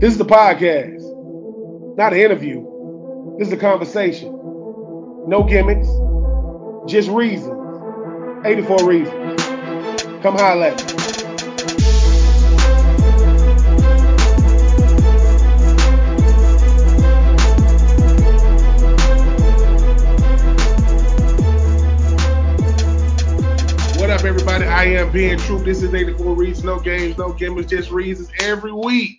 This is the podcast, not an interview. This is a conversation. No gimmicks, just reasons. 84 reasons. Come holler at me. What up, everybody? I am being true. This is 84 Reasons, no games, no gimmicks, just reasons every week.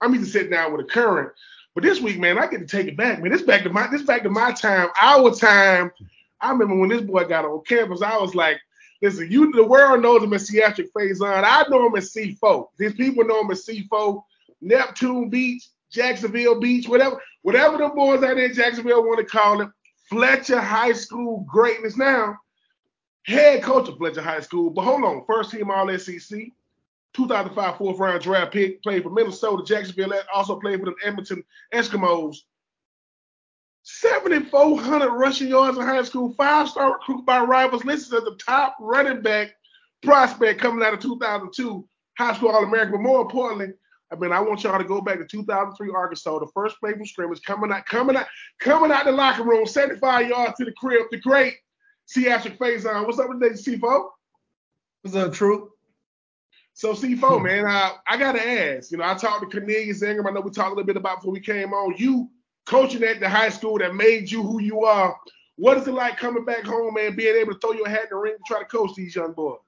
I'm used to sitting down with a current. But this week, man, I get to take it back, man. This back to my this back to my time, our time. I remember when this boy got on campus, I was like, listen, you the world knows him as Ciatrick Fason. I know him as C4. These people know him as C4, Neptune Beach, Jacksonville Beach, whatever, whatever the boys out there in Jacksonville want to call it. Fletcher High School greatness now. Head coach of Fletcher High School. But hold on, first team all SEC. 2005 fourth round draft pick, played for Minnesota, Jacksonville, also played for the Edmonton Eskimos. 7,400 rushing yards in high school, five star recruit by rivals, listed as the top running back prospect coming out of 2002 high school All American. But more importantly, I mean, I want y'all to go back to 2003 Arkansas, the first play from scrimmage, coming out, coming out, coming out the locker room, 75 yards to the crib, the great Ciatrick Fason. What's up with that, C4? What's up, True? So C4, man, I, I gotta ask. You know, I talked to Cornelius Ingram. I know we talked a little bit about before we came on. You coaching at the high school that made you who you are. What is it like coming back home, man, being able to throw your hat in the ring and try to coach these young boys?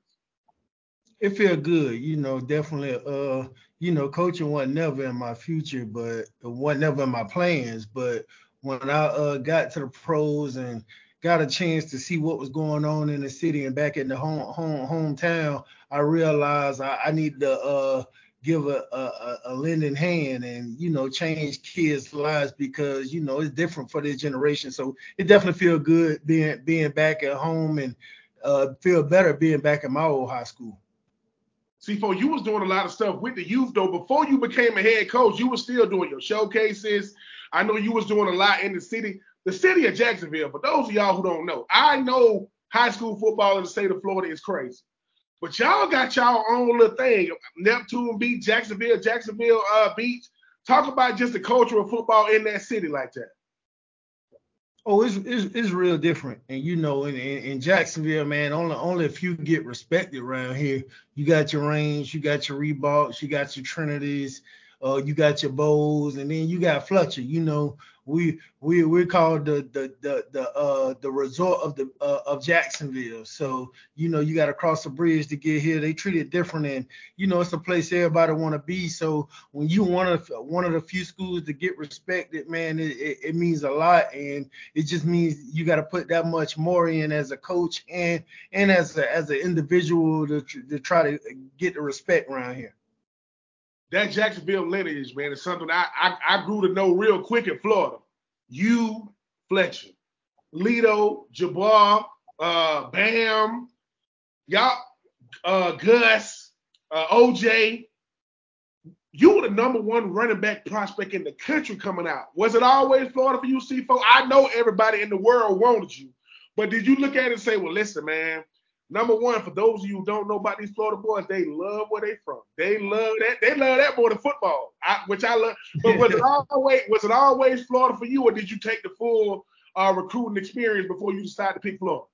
It feel good, you know, definitely. Uh, you know, coaching wasn't never in my future, but it wasn't never in my plans. But when I uh, got to the pros and got a chance to see what was going on in the city and back in the home home hometown, I realized I, I need to uh, give a, a, a lending hand and you know change kids' lives because you know it's different for this generation. So it definitely feel good being being back at home and uh, feel better being back in my old high school. C4 you was doing a lot of stuff with the youth though. Before you became a head coach, you were still doing your showcases. I know you was doing a lot in the city the city of Jacksonville, for those of y'all who don't know, I know high school football in the state of Florida is crazy. But y'all got y'all own little thing. Neptune Beach Jacksonville, Jacksonville uh, Beach. Talk about just the culture of football in that city like that. Oh, it's it's, it's real different. And you know, in, in, in, Jacksonville, man, only only a few get respected around here. You got your Raines, you got your Reeboks, you got your Trinities, uh, you got your Bolles, and then you got Fletcher. You know, we we we're called the the the the uh the resort of the uh, of Jacksonville. So you know, you got to cross the bridge to get here. They treat it different, and you know, it's a place everybody want to be. So when you one of one of the few schools to get respected, man, it, it, it means a lot, and it just means you got to put that much more in as a coach and and as a, as an individual to to try to get the respect around here that Jacksonville lineage, man, is something I, I, I grew to know real quick in Florida. You, Fletcher, Lito, Jabbar, uh, Bam, y'all, uh, Gus, uh, OJ. You were the number one running back prospect in the country coming out. Was it always Florida for you, C4? I know everybody in the world wanted you, but did you look at it and say, well, listen, man, Number one, for those of you who don't know about these Florida boys, they love where they from. They love that. They love that more than football, I, which I love. But was it always was it always Florida for you, or did you take the full uh, recruiting experience before you decided to pick Florida?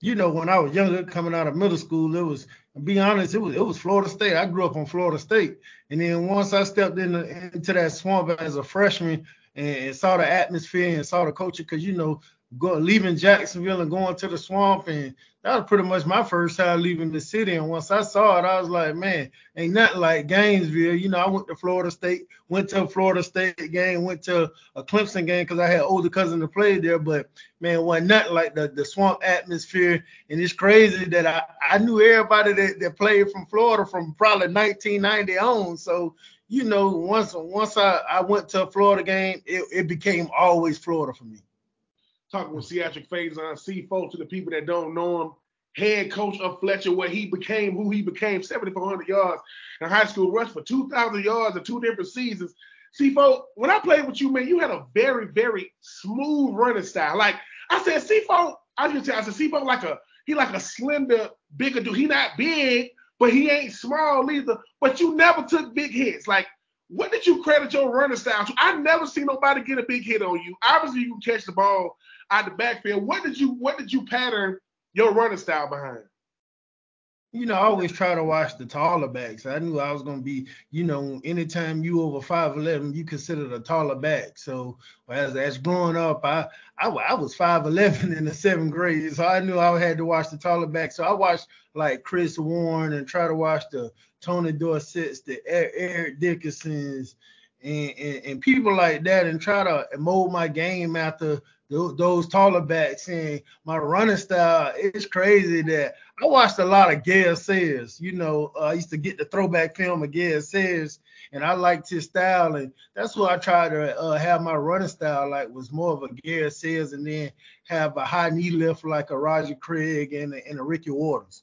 You know, when I was younger, coming out of middle school, it was, be honest, it was it was Florida State. I grew up on Florida State, and then once I stepped in the, into that swamp as a freshman and, and saw the atmosphere and saw the culture, because you know go, leaving Jacksonville and going to the swamp, and that was pretty much my first time leaving the city. And once I saw it, I was like, man, ain't nothing like Gainesville. You know, I went to Florida State, went to a Florida State game, went to a Clemson game because I had older cousins that played there. But man, wasn't nothing like the, the swamp atmosphere. And it's crazy that I, I knew everybody that, that played from Florida from probably 1990 on. So you know, once once I, I went to a Florida game, it, it became always Florida for me talking with Ciatrick Fason, C4 to the people that don't know him, head coach of Fletcher, where he became who he became, 7,400 yards in high school, rushed for 2,000 yards in two different seasons. C4, when I played with you, man, you had a very, very smooth running style. Like I said, C4, I just tell I said C4 like a he like a slender, bigger dude. He not big, but he ain't small either. But you never took big hits. Like what did you credit your running style to? I never seen nobody get a big hit on you. Obviously, you can catch the ball out the backfield. What did you what did you pattern your running style behind? you know, I always try to watch the taller backs. I knew I was gonna be, you know, anytime you over five eleven, you considered a taller back. So as as growing up, I I, I was five eleven in the seventh grade, so I knew I had to watch the taller back. So I watched like Chris Warren and try to watch the Tony Dorsett's, the Eric Dickersons, and, and, and people like that, and try to mold my game after those taller backs and my running style. It's crazy that I watched a lot of Gale Sayers. You know, uh, I used to get the throwback film of Gale Sayers, and I liked his style, and that's what I tried to uh, have my running style like was more of a Gale Sayers, and then have a high knee lift like a Roger Craig and a, and a Ricky Watters.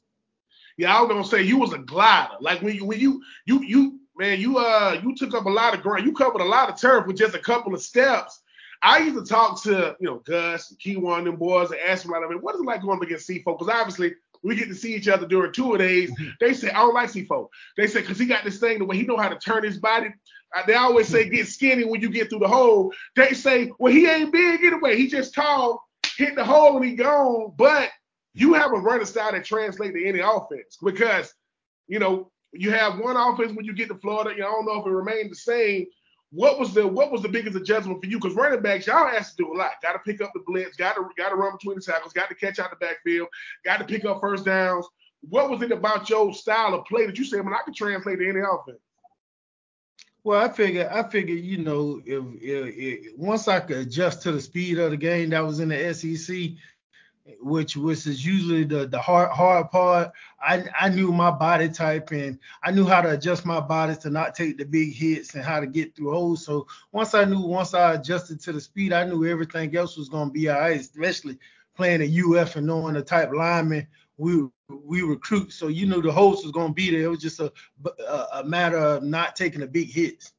Yeah, I was gonna say you was a glider. Like when you when you you you man, you uh you took up a lot of ground. You covered a lot of turf with just a couple of steps I used to talk to, you know, Gus and Keiwan and them boys and ask them, like, I mean, what is it like going up against C4? Because obviously we get to see each other during tour days. Mm-hmm. They say, I don't like C4. They say, because he got this thing the way he know how to turn his body. Uh, they always say get skinny when you get through the hole. They say, well, he ain't big anyway. He just tall, hit the hole and he gone. But you have a running style that translates to any offense because, you know, you have one offense when you get to Florida. You know, I don't know if it remained the same what was the what was the biggest adjustment for you? Because running backs, y'all has to do a lot. Got to pick up the blitz, got to got to run between the tackles, got to catch out the backfield, got to pick up first downs. What was it about your style of play that you said, man, I can translate to any offense? Well, I figure, I figure, you know, if, if, if, once I could adjust to the speed of the game that was in the SEC, which which is usually the the hard hard part. I I knew my body type and I knew how to adjust my body to not take the big hits and how to get through holes. So once I knew, once I adjusted to the speed, I knew everything else was gonna be all right, especially playing at UF and knowing the type lineman we we recruit. So you knew the host was gonna be there. It was just a a, a matter of not taking the big hits.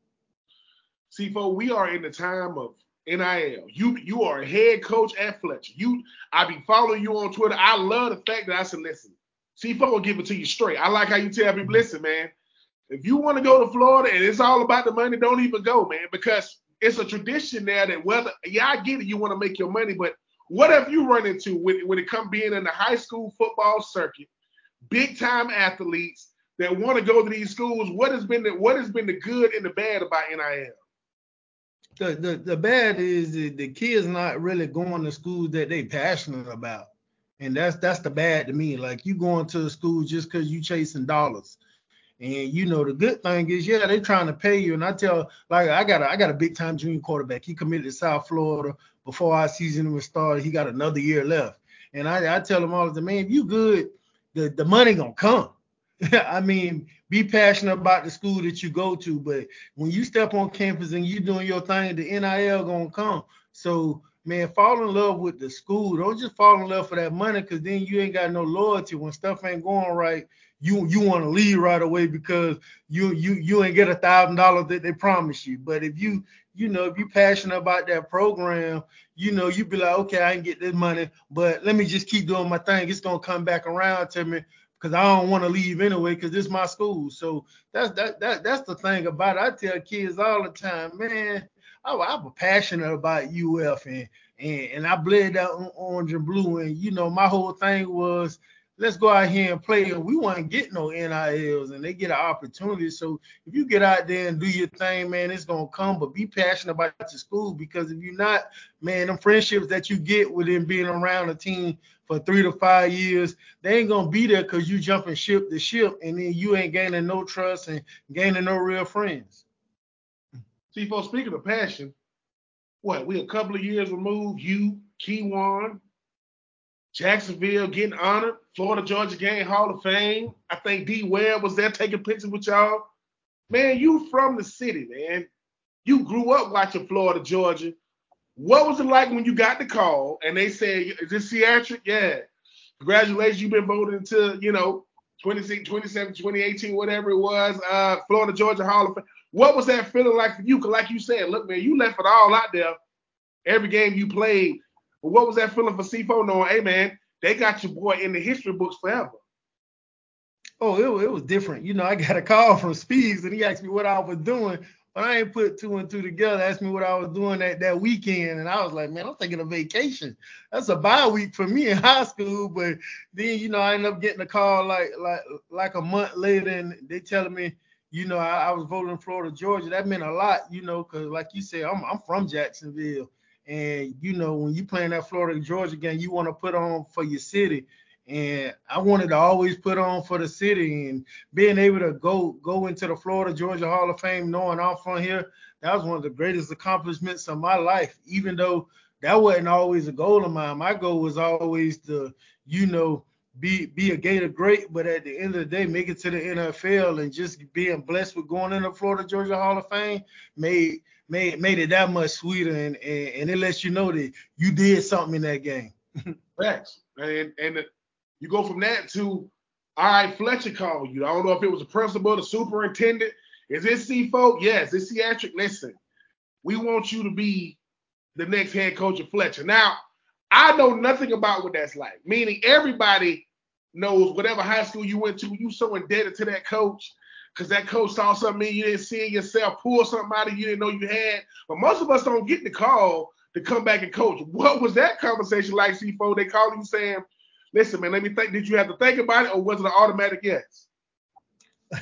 C4, we are in the time of NIL. You you are a head coach at Fletcher. You I be following you on Twitter. I love the fact that I said, listen, C4 will give it to you straight. I like how you tell people, listen, man, if you want to go to Florida and it's all about the money, don't even go, man, because it's a tradition there that whether yeah, I get it, you want to make your money, but what have you run into when, when it comes being in the high school football circuit, big time athletes that want to go to these schools? What has been the what has been the good and the bad about NIL? The, the, the bad is the, the kids not really going to schools that they passionate about. And that's that's the bad to me. Like you going to a school just because you chasing dollars. And you know the good thing is, yeah, they trying to pay you. And I tell, like, I got a, I got a big time junior quarterback. He committed to South Florida before our season was started. He got another year left. And I, I tell him all the time, man, if you good, the, the money gonna come. I mean, be passionate about the school that you go to, but when you step on campus and you doing your thing, the NIL gonna come. So man, fall in love with the school. Don't just fall in love for that money, because then you ain't got no loyalty. When stuff ain't going right, you you want to leave right away because you you you ain't get a thousand dollars that they promised you. But if you you know if you passionate about that program, you know you be like, okay, I can get this money, but let me just keep doing my thing. It's gonna come back around to me because I don't want to leave anyway because is my school. So that's that, that that's the thing about it. I tell kids all the time, man, I, I'm passionate about UF and and, and I bled out orange and blue. And you know, my whole thing was let's go out here and play. And we want to get no NILs and they get an opportunity. So if you get out there and do your thing, man, it's gonna come. But be passionate about your school because if you're not, man, them friendships that you get within being around a team for three to five years, they ain't gonna be there because you jumping ship to ship, and then you ain't gaining no trust and gaining no real friends. C4, speaking of passion, what we a couple of years removed, you, Keiwan, Jacksonville getting honored, Florida Georgia Game Hall of Fame. I think D Webb was there taking pictures with y'all. Man, you from the city, man. You grew up watching Florida Georgia. What was it like when you got the call and they said, is this Ciatrick? Yeah. Congratulations, you've been voted into, you know, 26, 27, 2018, whatever it was, uh, Florida, Georgia Hall of Fame. What was that feeling like for you? Because like you said, look, man, you left it all out there. Every game you played. But what was that feeling for C4 knowing, hey, man, they got your boy in the history books forever? Oh, it, it was different. You know, I got a call from Speeds and he asked me what I was doing but I ain't put two and two together. Asked me what I was doing that, that weekend, and I was like, man, I'm taking a vacation. That's a bye week for me in high school. But then, you know, I ended up getting a call like like like a month later, and they telling me, you know, I, I was voting in Florida, Georgia. That meant a lot, you know, because like you said, I'm I'm from Jacksonville, and you know, when you playing that Florida Georgia game, you want to put on for your city. And I wanted to always put on for the city. And being able to go go into the Florida Georgia Hall of Fame knowing I'm from here that was one of the greatest accomplishments of my life. Even though that wasn't always a goal of mine. My goal was always to you know be be a Gator great. But at the end of the day make it to the NFL and just being blessed with going in the Florida Georgia Hall of Fame made made made it that much sweeter and and, and it lets you know that you did something in that game. Thanks. And and you go from that to, all right, Fletcher called you. I don't know if it was a principal, the superintendent. Is this C4? Yes, it's Ciatrick. Listen, we want you to be the next head coach of Fletcher. Now, I know nothing about what that's like. Meaning everybody knows whatever high school you went to, you so indebted to that coach because that coach saw something you didn't see in yourself, pull something out of you didn't know you had. But most of us don't get the call to come back and coach. What was that conversation like, C4? They called you saying, Listen, man, let me think. Did you have to think about it, or was it an automatic yes?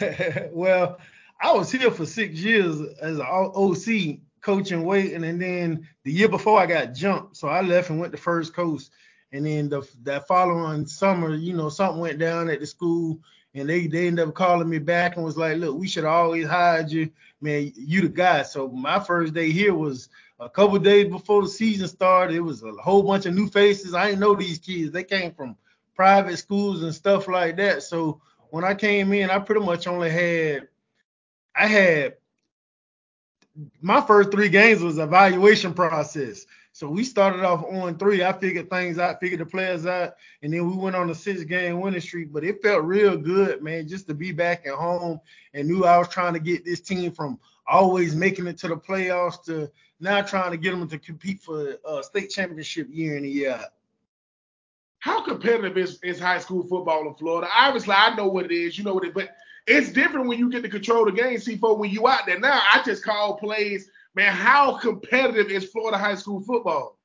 well, I was here for six years as an OC coaching waiting, and then the year before I got jumped, so I left and went to First Coast. And then the, that following summer, you know, something went down at the school, and they they ended up calling me back and was like, "Look, we should always hired you, man. You the guy." So my first day here was a couple days before the season started. It was a whole bunch of new faces. I didn't know these kids. They came from private schools and stuff like that. So when I came in, I pretty much only had I had my first three games was evaluation process. So we started off on three. I figured things out, figured the players out, and then we went on a six game winning streak. But it felt real good, man, just to be back at home and knew I was trying to get this team from always making it to the playoffs to now trying to get them to compete for a state championship year in a year out. How competitive is, is high school football in Florida? Obviously, I know what it is. You know what it, but it's different when you get to control the game, C4, when you out there. Now, I just call plays. Man, how competitive is Florida high school football?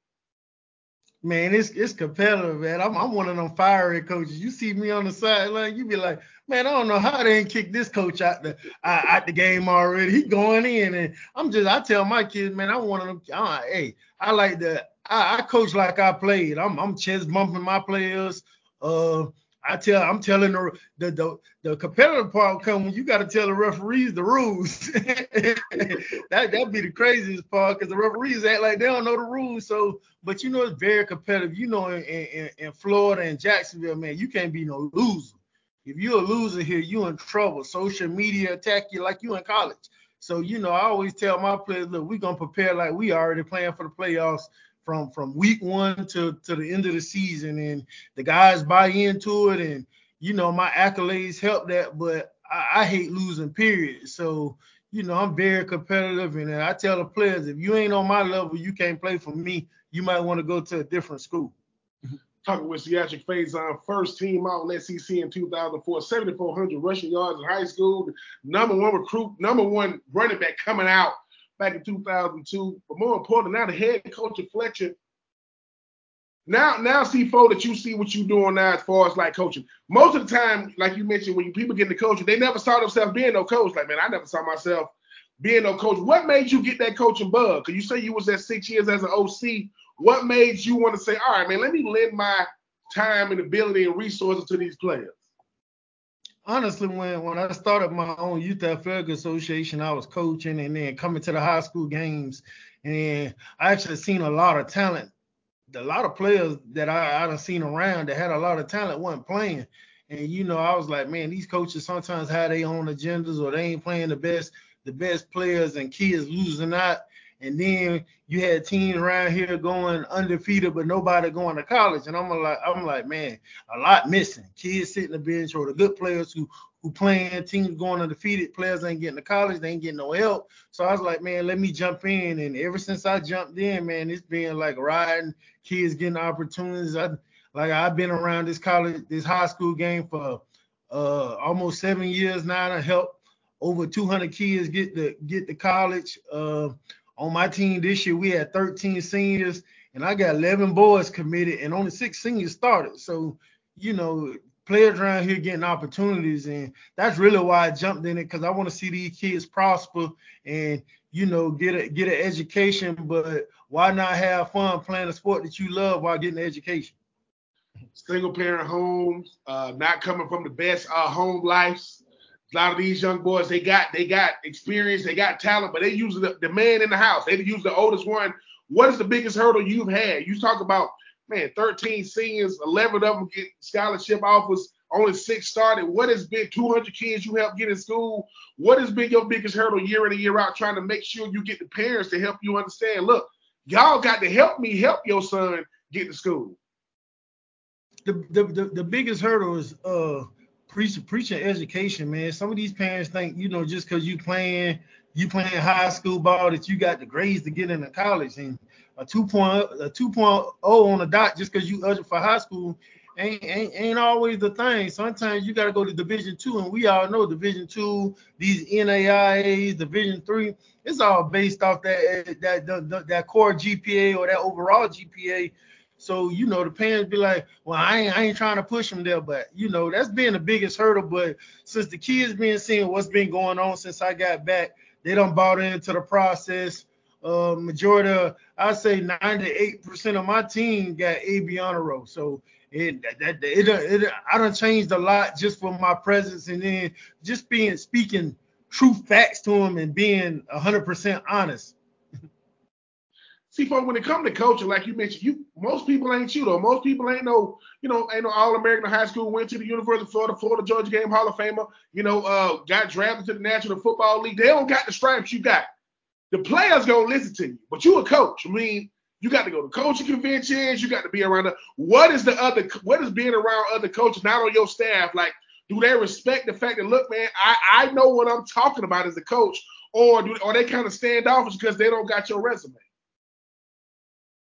Man, it's it's competitive, man. I'm I'm one of them fiery coaches. You see me on the sideline, you be like, man, I don't know how they ain't kick this coach out the out, the game already. He going in, and I'm just I tell my kids, man, I'm one of them. Uh, hey, I like the I, I, coach like I played. I'm I'm chest bumping my players. Uh, I tell I'm telling the the the, the competitive part come when you got to tell the referees the rules. that that'd be the craziest part because the referees act like they don't know the rules. So, but you know it's very competitive. You know in, in, in Florida and Jacksonville, man, you can't be no loser. If you're a loser here, you in trouble. Social media attack you like you in college. So you know I always tell my players, look, we gonna prepare like we already playing for the playoffs from from week one to to the end of the season, and the guys buy into it, and you know my accolades help that, but I, I hate losing. Period. So you know I'm very competitive, and I tell the players if you ain't on my level, you can't play for me. You might want to go to a different school. Mm-hmm. Talking with Ciatrick Fason, first team out in SEC in 2004, 7,400 rushing yards in high school, number one recruit, number one running back coming out back in 2002. But more important, now the head coach of Fletcher. Now, now C4 that you see what you're doing now as far as like coaching. Most of the time, like you mentioned, when people get into coaching, they never saw themselves being no coach. Like, man, I never saw myself being no coach. What made you get that coaching bug? Because you say you was at six years as an OC. What made you want to say, all right, man, let me lend my time and ability and resources to these players? Honestly, when when I started my own youth athletic association, I was coaching and then coming to the high school games, and I actually seen a lot of talent. A lot of players that I I done seen around that had a lot of talent wasn't playing. And you know, I was like, man, these coaches sometimes have their own agendas or they ain't playing the best the best players and kids losing out. And then you had teams around here going undefeated, but nobody going to college. And I'm like, I'm like, man, a lot missing. Kids sitting the bench or the good players who who playing teams going undefeated. Players ain't getting to college, they ain't getting no help. So I was like, man, let me jump in. And ever since I jumped in, man, it's been like riding, kids getting opportunities. I like I've been around this college, this high school game for uh almost seven years now to help over 200 kids get to get to college. Uh, on my team this year, we had 13 seniors, and I got 11 boys committed, and only six seniors started. So, you know, players around here getting opportunities, and that's really why I jumped in it because I want to see these kids prosper and you know get a get an education. But why not have fun playing a sport that you love while getting an education? Single parent homes, uh, not coming from the best uh, home lives. A lot of these young boys, they got they got experience, they got talent, but they use the, the man in the house. They use the oldest one. What is the biggest hurdle you've had? You talk about man, 13 seniors, 11 of them get scholarship offers, only six started. What has been 200 kids you help get in school? What has been your biggest hurdle year in and year out trying to make sure you get the parents to help you understand? Look, y'all got to help me help your son get to school. The the the, the biggest hurdle is uh preaching preaching education, man. Some of these parents think you know just because you playing you playing high school ball that you got the grades to get into college and a 2.0 a 2.0 on the dot just because you eligible for high school ain't, ain't ain't always the thing. Sometimes you got to go to Division two, and we all know Division two, these NAIAs, Division three, it's all based off that that that, that core GPA or that overall GPA. So you know the parents be like, well, I ain't I ain't trying to push them there, but you know that's been the biggest hurdle. But since the kids been seeing what's been going on since I got back, they don't bought into the process uh, majority I say 98% of my team got AB on a roll. So it, that, it, it, it, I done changed a lot just for my presence and then just being speaking true facts to them and being 100% honest. C4, when it comes to coaching, like you mentioned, you most people ain't you though. Most people ain't no, you know, ain't no All American high school. Went to the University of Florida, Florida Georgia Game Hall of Famer. You know, uh, got drafted to the National Football League. They don't got the stripes you got the players gonna listen to you, but you a coach. I mean, you got to go to coaching conventions. You got to be around. The, what is the other? What is being around other coaches, not on your staff? Like, do they respect the fact that look, man, I I know what I'm talking about as a coach, or do or they kind of stand off because they don't got your resume?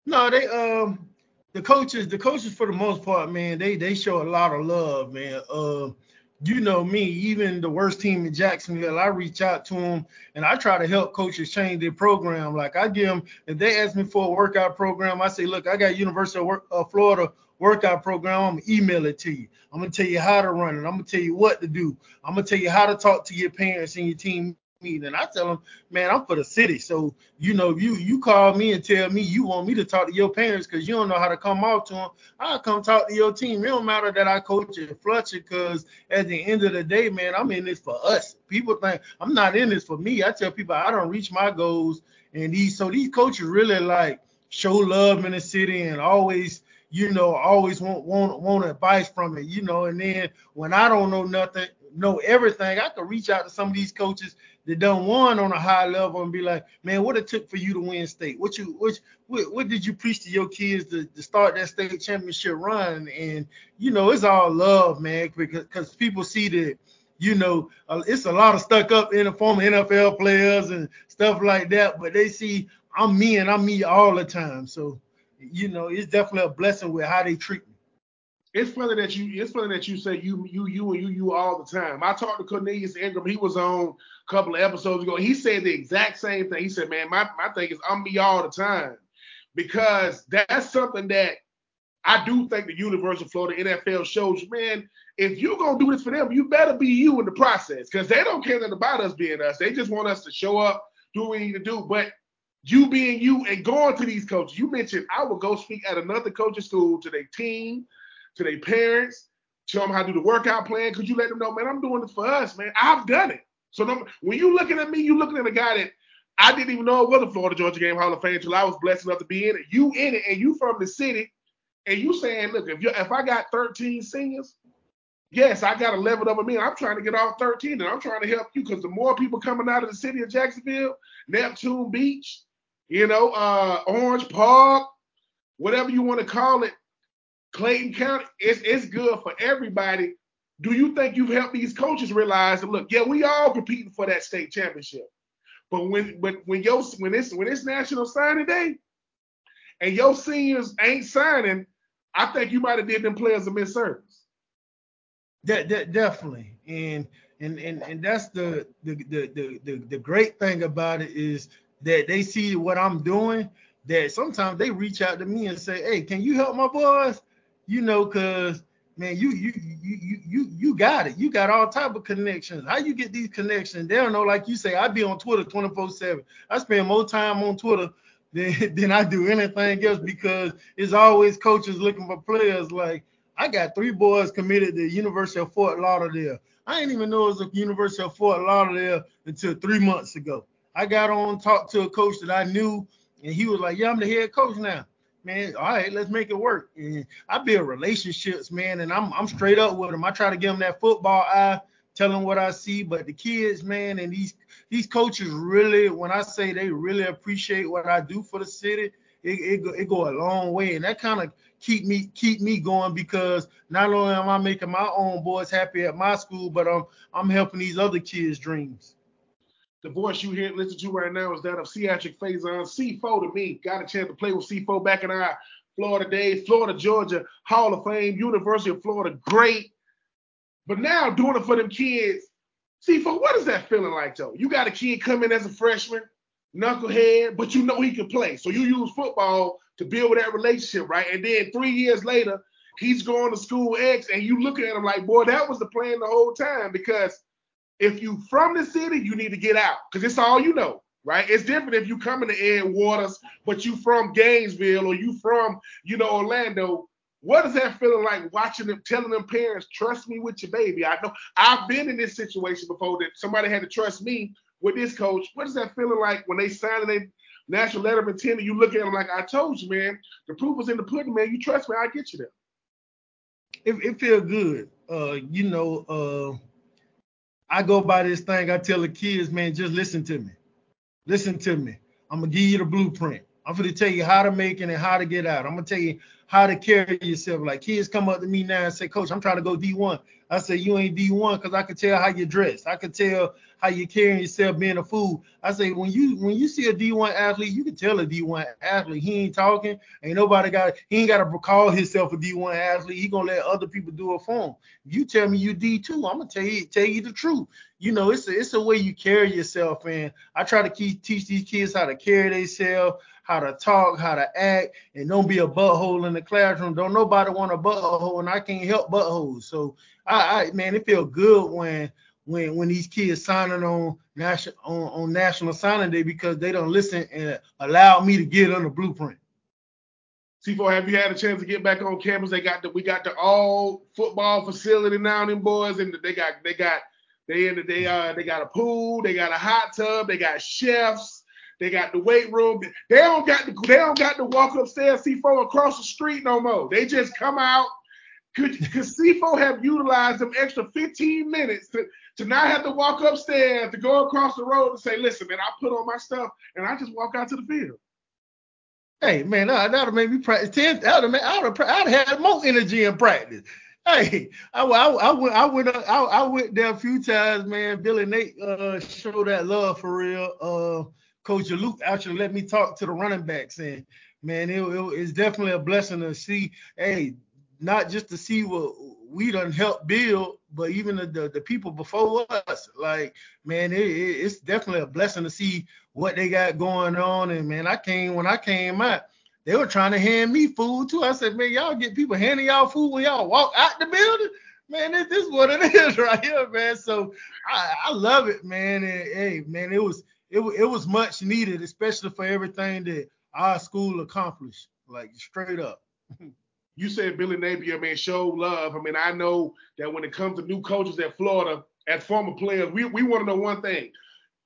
No, they um the coaches the coaches for the most part, man, they they show a lot of love, man. Uh, you know me, even the worst team in Jacksonville, I reach out to them and I try to help coaches change their program. Like I give them, if they ask me for a workout program, I say, look, I got University of uh, Florida workout program. I'm gonna email it to you. I'm gonna tell you how to run it. I'm gonna tell you what to do. I'm gonna tell you how to talk to your parents and your team me. And I tell them, man, I'm for the city. So, you know, you you call me and tell me you want me to talk to your parents because you don't know how to come off to them. I'll come talk to your team. It don't matter that I coach at Fletcher because at the end of the day, man, I'm in this for us. People think I'm not in this for me. I tell people I don't reach my goals. And these so these coaches really like show love in the city and always you know, always want want want advice from it, you know. And then when I don't know nothing, know everything, I can reach out to some of these coaches that done won on a high level and be like, man, what it took for you to win state? What you what what, what did you preach to your kids to, to start that state championship run? And you know, it's all love, man, because because people see that you know, uh, it's a lot of stuck up in the former NFL players and stuff like that, but they see I'm me and I'm me all the time. So, you know, it's definitely a blessing with how they treat me. It's funny that you it's funny that you say you you you and you you all the time. I talked to Cornelius Ingram. He was on a couple of episodes ago. He said the exact same thing. He said, "Man, my my thing is I'm me all the time," because that's something that I do think the University of Florida NFL shows. Man, if you're gonna do this for them, you better be you in the process, because they don't care nothing about us being us. They just want us to show up, do what we need to do. But you being you and going to these coaches, you mentioned I would go speak at another coaching school to their team to their parents, show them how to do the workout plan. Could you let them know, man, I'm doing this for us, man. I've done it. So when you looking at me, you looking at a guy that I didn't even know it was a Florida Georgia Game Hall of Fame until I was blessed enough to be in it. You in it, and you from the city, and you saying, look, if you if I got 13 seniors, yes, I got 11 of them in. I'm trying to get all 13, and I'm trying to help you because the more people coming out of the city of Jacksonville, Neptune Beach, you know, uh, Orange Park, whatever you want to call it, Clayton County, it's, it's good for everybody. Do you think you've helped these coaches realize that look, yeah, we all competing for that state championship. But when but when your when it's when it's national signing day and your seniors ain't signing, I think you might have did them players a misservice. That, that definitely. And And and and that's the the the the, the, the great thing about it is that they see what I'm doing. That sometimes they reach out to me and say, "Hey, can you help my boys?" You know, cause man, you you you you you you got it. You got all type of connections. How you get these connections? They don't know, like you say, I be on Twitter 24/7. I spend more time on Twitter than, than I do anything else because it's always coaches looking for players. Like I got three boys committed to University of Fort Lauderdale. I didn't even know it was a University of Fort Lauderdale until three months ago. I got on, talked to a coach that I knew, and he was like, "Yeah, I'm the head coach now." Man, all right, let's make it work. And I build relationships, man, and I'm I'm straight up with them. I try to give them that football eye, tell them what I see. But the kids, man, and these these coaches really, when I say they really appreciate what I do for the city, it it, it go a long way, and that kind of keep me keep me going because not only am I making my own boys happy at my school, but I'm I'm helping these other kids' dreams. The voice you hear listen to right now is that of Ciatrick Fason. C4 to me, got a chance to play with C4 back in our Florida days, Florida, Georgia, Hall of Fame, University of Florida, great. But now doing it for them kids, C4, what is that feeling like though? You got a kid come in as a freshman, knucklehead, but you know he can play. So you use football to build that relationship, right? And then three years later, he's going to school X, and you looking at him like, boy, that was the plan the whole time. Because if you from the city, you need to get out, because it's all you know, right? It's different if you come in the Ed Waters, but you from Gainesville or you from, you know, Orlando. What is that feeling like watching them telling them parents, trust me with your baby? I know I've been in this situation before that somebody had to trust me with this coach. What is that feeling like when they sign they national letter of intent and you look at them like I told you, man, the proof is in the pudding, man. You trust me, I get you there. It, it feels good. Uh, you know, uh, I go by this thing. I tell the kids, man, just listen to me. Listen to me. I'm gonna give you the blueprint. I'm gonna tell you how to make it and how to get out. I'm gonna tell you how to carry yourself. Like kids come up to me now and say, Coach, I'm trying to go D1. I say, You ain't D1 because I can tell how you dress. I can tell how you carrying yourself being a fool. I say, when you when you see a D1 athlete, you can tell a D1 athlete. He ain't talking. Ain't nobody got he ain't gotta call himself a D1 athlete. He gonna let other people do it for him. You tell me you D2, I'm gonna tell you tell you the truth. You know, it's a, it's a way you carry yourself, and I try to keep, teach these kids how to carry themselves, how to talk, how to act, and don't be a butthole in the classroom. Don't nobody want a butthole, and I can't help buttholes. So I, I man, it feel good when when when these kids signing on national on, on national signing day because they don't listen and allow me to get on the blueprint. C4, have you had a chance to get back on campus? They got the we got the all football facility now, them boys, and they got they got they in the they uh they got a pool, they got a hot tub, they got chefs, they got the weight room. They don't got to they don't got to walk upstairs C4 across the street no more. They just come out. Could could C4 have utilized them extra 15 minutes to, to not have to walk upstairs to go across the road and say, listen, man, I put on my stuff and I just walk out to the field. Hey man, that have made me practice ten. I'd have, I'd have had more energy in practice. Hey, I, I, I went I went I, I went there a few times, man. Billy Napier uh showed that love for real. Uh, Coach Luke actually let me talk to the running backs, and man, it, it, it's definitely a blessing to see. Hey, not just to see what we done helped build, but even the, the, the people before us. Like, man, it, it, it's definitely a blessing to see what they got going on. And man, I came when I came out, they were trying to hand me food too. I said, man, y'all get people handing y'all food when y'all walk out the building. Man, this, this is what it is right here, man. So I, I love it, man. And hey, man, it was it, it was much needed, especially for everything that our school accomplished. Like straight up. you said Billy Napier, man, show love. I mean, I know that when it comes to new coaches at Florida, as former players, we, we want to know one thing.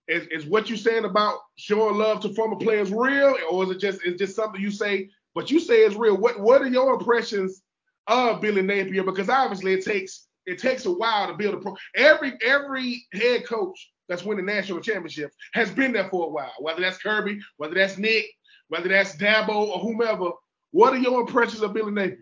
Is, is what you saying about showing love to former players real, or is it just is just something you say? But you say it's real. What what are your impressions of Billy Napier? Because obviously it takes it takes a while to build a pro. Every every head coach that's winning national championships has been there for a while. Whether that's Kirby, whether that's Nick, whether that's Dabo or whomever. What are your impressions of Billy Napier?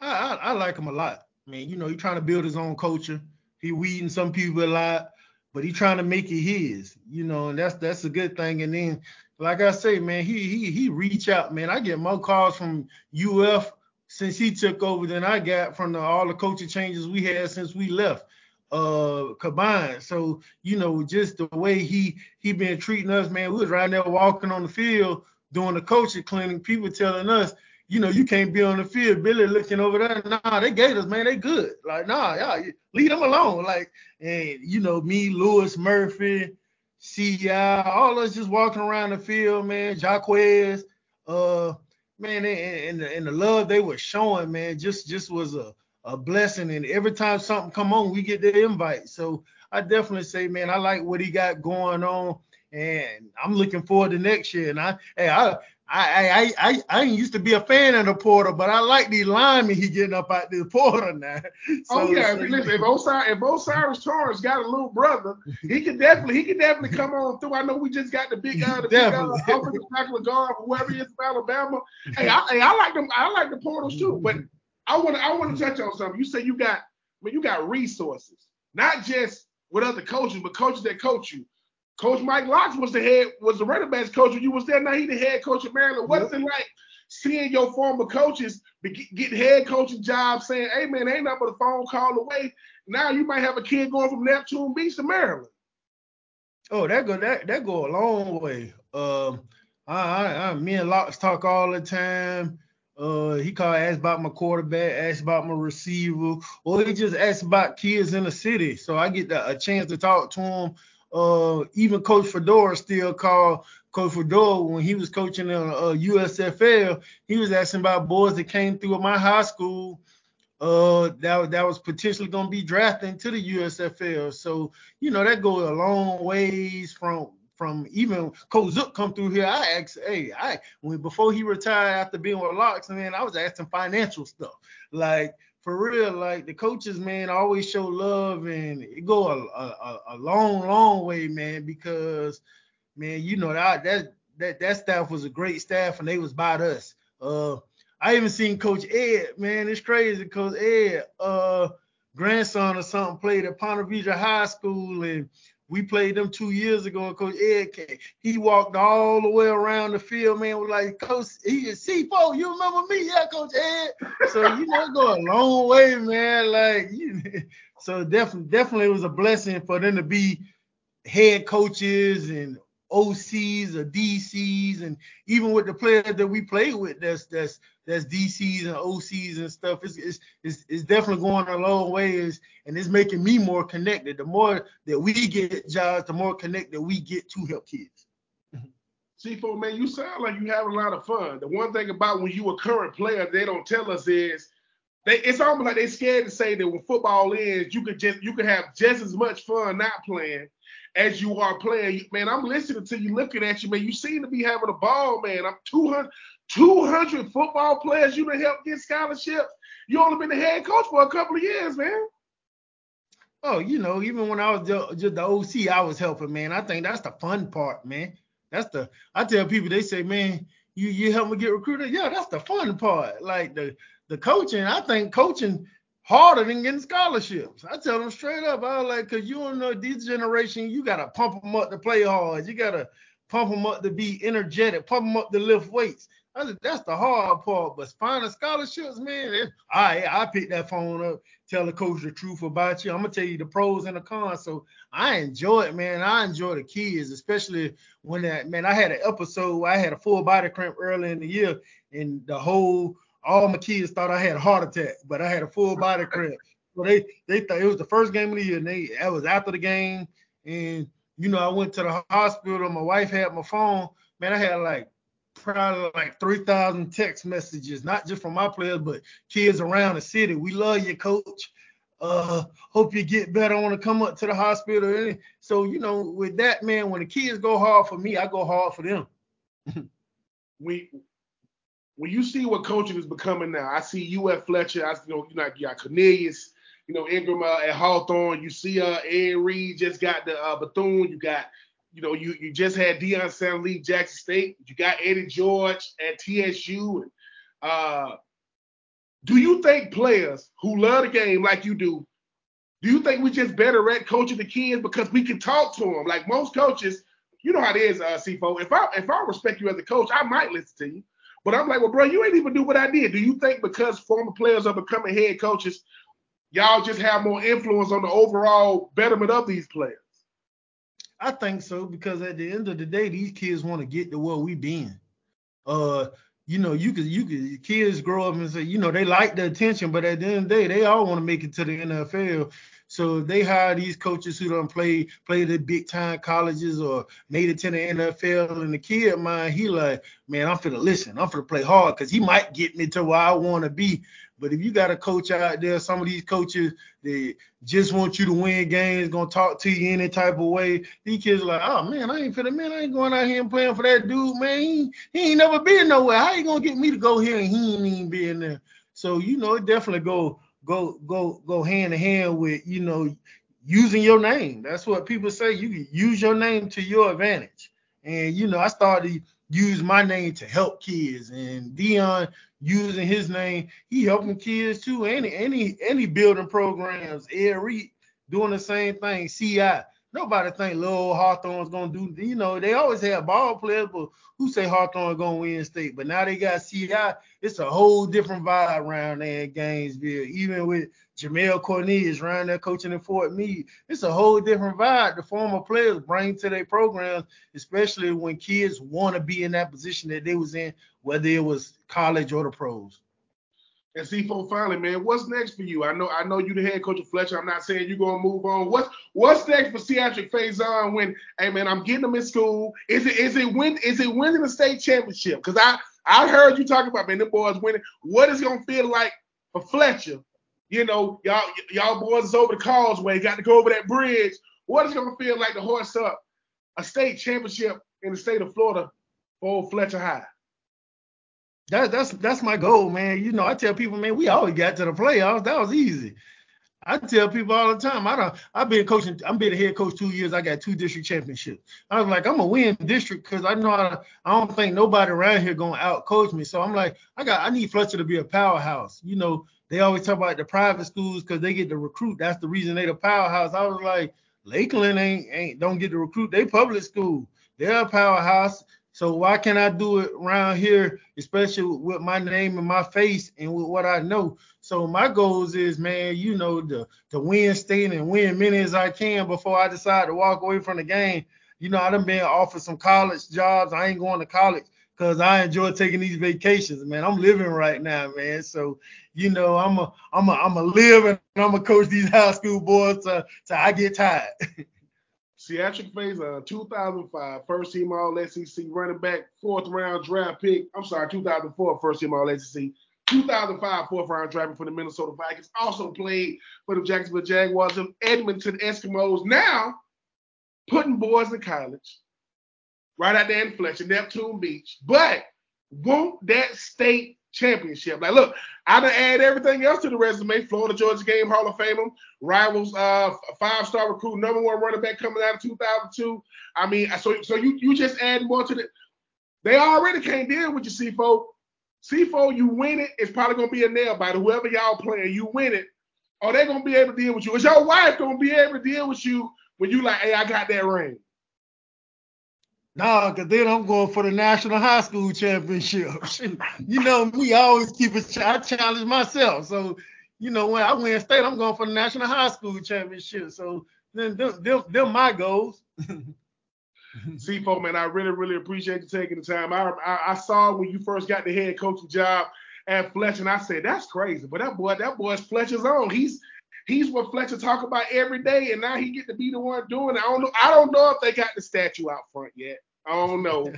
I, I, I like him a lot. I mean, you know, he's trying to build his own culture. He weeding some people a lot, but he's trying to make it his, you know, and that's that's a good thing. And then, like I say, man, he he he reach out, man. I get more calls from UF since he took over than I got from the, all the coaching changes we had since we left. Uh combined. So, you know, just the way he he been treating us, man, we was right there walking on the field doing the coaching clinic, people telling us, you know, you can't be on the field. Billy looking over there, nah, they Gators, man, they good. Like, nah, yeah, leave them alone. Like, and you know, me, Louis Murphy, CI, all us just walking around the field, man, Jaquez, uh, man, and, and, the, and the love they were showing, man, just just was a a blessing. And every time something come on, we get the invite. So I definitely say, man, I like what he got going on, and I'm looking forward to next year. And I, hey, I. I, I I I used to be a fan of the portal, but I like the linemen he getting up out the portal now. So, oh yeah, so, listen, if O'Cyrus if O'Cyrus Torrence got a little brother, he can definitely he can definitely come on through. I know we just got the big uh, the definitely. big uh, offensive tackle guard, whoever he is from Alabama. Hey, I, hey, I like them. I like the portals too, but I want to I want to touch on something. You say you got, I mean, you got resources, not just with other coaches, but coaches that coach you. Coach Mike Locks was the head, was the running backs coach when you was there. Now he the head coach of Maryland. What's yep. it like seeing your former coaches get head coaching jobs, saying, "Hey man, ain't nothing but a phone call away." Now you might have a kid going from Neptune Beach to Maryland. Oh, that go that that go a long way. Um, I, I, I me and Locks talk all the time. Uh, he called, asked about my quarterback, asked about my receiver, or he just asked about kids in the city. So I get a chance to talk to him. Uh, even Coach Fedora still called Coach Fedora when he was coaching in uh, USFL. He was asking about boys that came through at my high school uh that that was potentially going to be drafted into the USFL. So you know that goes a long ways from from even Coach Zook come through here. I asked, hey, I when before he retired after being with Locks, man, I was asking financial stuff. Like for real, like the coaches, man, always show love and it go a, a, a long, long way, man, because man, you know that that that that staff was a great staff and they was about us. Uh I even seen Coach Ed, man, it's crazy. Coach Ed, uh, grandson or something played at Ponte Vedra High School and we played them two years ago, and Coach Ed came. He walked all the way around the field, man. Was like, Coach, he is C4. You remember me? Yeah, Coach Ed. So you know, go a long way, man. Like, you, so definitely, definitely, it was a blessing for them to be head coaches and OCs or DCs, and even with the players that we play with, that's that's that's DCs and OCs and stuff. It's it's it's, it's definitely going a long ways, and it's making me more connected. The more that we get jobs, the more connected we get to help kids. Mm-hmm. C4 man, you sound like you have a lot of fun. The one thing about when you a current player, they don't tell us is they, it's almost like they're scared to say that when football ends, you could just you could have just as much fun not playing as you are playing. Man, I'm listening to you, looking at you, man. You seem to be having a ball, man. I'm 200, 200 football players you to help get scholarships. You only been the head coach for a couple of years, man. Oh, you know, even when I was just the OC, I was helping, man. I think that's the fun part, man. That's the I tell people they say, man, you you help me get recruited. Yeah, that's the fun part. Like the the coaching, I think coaching harder than getting scholarships. I tell them straight up. I was like, cause you don't know this generation, you gotta pump them up to play hard. You gotta pump them up to be energetic, pump them up to lift weights. I said, that's the hard part. But finding scholarships, man, I I pick that phone up, tell the coach the truth about you. I'm gonna tell you the pros and the cons. So I enjoy it, man. I enjoy the kids, especially when that man. I had an episode. I had a full body cramp early in the year, and the whole all my kids thought I had a heart attack, but I had a full body cramp. So they they thought it was the first game of the year, and they that was after the game. And you know, I went to the hospital. My wife had my phone. Man, I had like probably like 3,000 text messages, not just from my players, but kids around the city. We love you, coach. Uh, hope you get better. I want to come up to the hospital. So, you know, with that, man, when the kids go hard for me, I go hard for them. we when you see what coaching is becoming now, I see you at Fletcher. I you know you, know, you got Cornelius, you know Ingram uh, at Hawthorne. You see uh Ed Reed just got the uh, Bethune. You got you know you you just had Deion Sanders leave Jackson State. You got Eddie George at TSU. And, uh, do you think players who love the game like you do, do you think we just better at coaching the kids because we can talk to them? Like most coaches, you know how it is, uh, C4. If I if I respect you as a coach, I might listen to you. But I'm like, well, bro, you ain't even do what I did. Do you think because former players are becoming head coaches, y'all just have more influence on the overall betterment of these players? I think so because at the end of the day, these kids want to get to where we been. Uh, you know, you could you could kids grow up and say, you know, they like the attention, but at the end of the day, they all want to make it to the NFL. So they hire these coaches who don't play play the big time colleges or made it to the NFL. And the kid mind, he like, man, I'm finna listen, I'm finna play hard because he might get me to where I want to be. But if you got a coach out there, some of these coaches they just want you to win games, gonna talk to you any type of way. These kids are like, oh man, I ain't finna man, I ain't going out here and playing for that dude, man. He, he ain't never been nowhere. How you gonna get me to go here and he ain't even been there? So you know, it definitely go go go go hand in hand with you know using your name. That's what people say. You can use your name to your advantage. And you know, I started use my name to help kids. And Dion using his name, he helping kids too. Any any any building programs, Reed doing the same thing. CI. Nobody think little Hawthorne's gonna do. You know, they always have ball players, but who say Hawthorne gonna win state? But now they got CI. It's a whole different vibe around there in Gainesville. Even with Jamel Cornelius around there coaching in Fort Meade, it's a whole different vibe the former players bring to their programs, especially when kids want to be in that position that they was in, whether it was college or the pros. And C4 finally, man, what's next for you? I know I know you the head coach of Fletcher. I'm not saying you're gonna move on. What's what's next for Ciatrick Fason when hey man, I'm getting them in school. Is it is it win is it winning the state championship? Because I I heard you talking about man, the boys winning. What is it gonna feel like for Fletcher? You know, y'all y'all boys is over the causeway, got to go over that bridge. What is it gonna feel like to horse up a state championship in the state of Florida for Fletcher High? That, that's that's my goal, man. You know, I tell people, man, we always got to the playoffs. That was easy. I tell people all the time. I don't. I've been coaching. I'm been a head coach two years. I got two district championships. I was like, I'm gonna win district because I know I, I don't think nobody around here gonna out coach me. So I'm like, I got. I need Fletcher to be a powerhouse. You know, they always talk about the private schools because they get to recruit. That's the reason they the powerhouse. I was like, Lakeland ain't ain't don't get to recruit. They public school. They're a powerhouse. So why can't I do it around here, especially with my name and my face and with what I know? So my goals is, man, you know, to to win state and win many as I can before I decide to walk away from the game. You know, I done been offered some college jobs. I ain't going to college because I enjoy taking these vacations, man. I'm living right now, man. So, you know, I'm a I'm a I'm a live and I'm a coach these high school boys till, I get tired. Ciatrick Fason, uh, 2005, first team All SEC running back, fourth round draft pick. I'm sorry, 2004, first team All SEC. 2005, fourth round draft pick for the Minnesota Vikings. Also played for the Jacksonville Jaguars and Edmonton Eskimos. Now, putting boys in college, right out there in Fletcher, Neptune Beach. But won't that state championship. Like, look, I done add everything else to the resume. Florida Georgia Game Hall of Famer, rivals, uh, five star recruit, number one running back coming out of 2002. I mean, so so you you just add more to the. They already can't deal with you, C4. C4, you win it, it's probably gonna be a nail biter. Whoever y'all playing, you win it. Are they gonna be able to deal with you? Is your wife gonna be able to deal with you when you like, hey, I got that ring? Nah, cause then I'm going for the national high school championship. you know me, I always keep it. I challenge myself. So, you know, when I win state, I'm going for the national high school championship. So then, them, them, them my goals. C4, man, I really, really appreciate you taking the time. I, I, I saw when you first got the head coaching job at Fletcher, and I said that's crazy. But that boy, that boy's Fletcher's own. He's he's what Fletcher talk about every day, and now he get to be the one doing it. I don't know. I don't know if they got the statue out front yet. I don't know.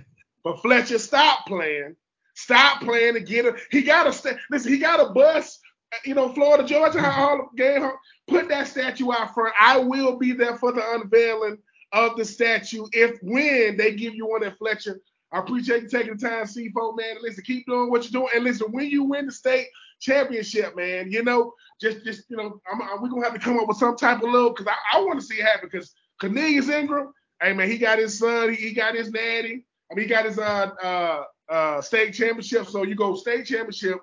but Fletcher, stop playing. Stop playing to get him. He got a st- listen. He got a bus. You know, Florida Georgia mm-hmm. Hall of Game. Put that statue out front. I will be there for the unveiling of the statue if when they give you one at Fletcher. I appreciate you taking the time, C4, man. Listen, keep doing what you're doing. And listen, when you win the state championship, man, you know, just just you know, I'm, I'm, we're gonna have to come up with some type of little because I, I want to see it happen because Cornelius Ingram, Hey man, he got his son, he, he got his daddy. I mean, he got his uh uh uh state championship. So you go state championship,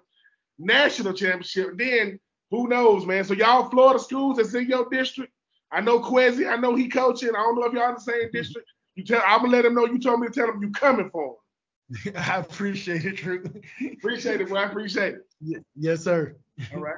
national championship, then who knows, man? So y'all Florida schools that's in your district. I know Quezzy, I know he coaching. I don't know if y'all in the same district. You tell I'm gonna let him know you told me to tell him you coming for him. I appreciate it, Drew. appreciate it, boy. I appreciate it. Yes, sir. All right.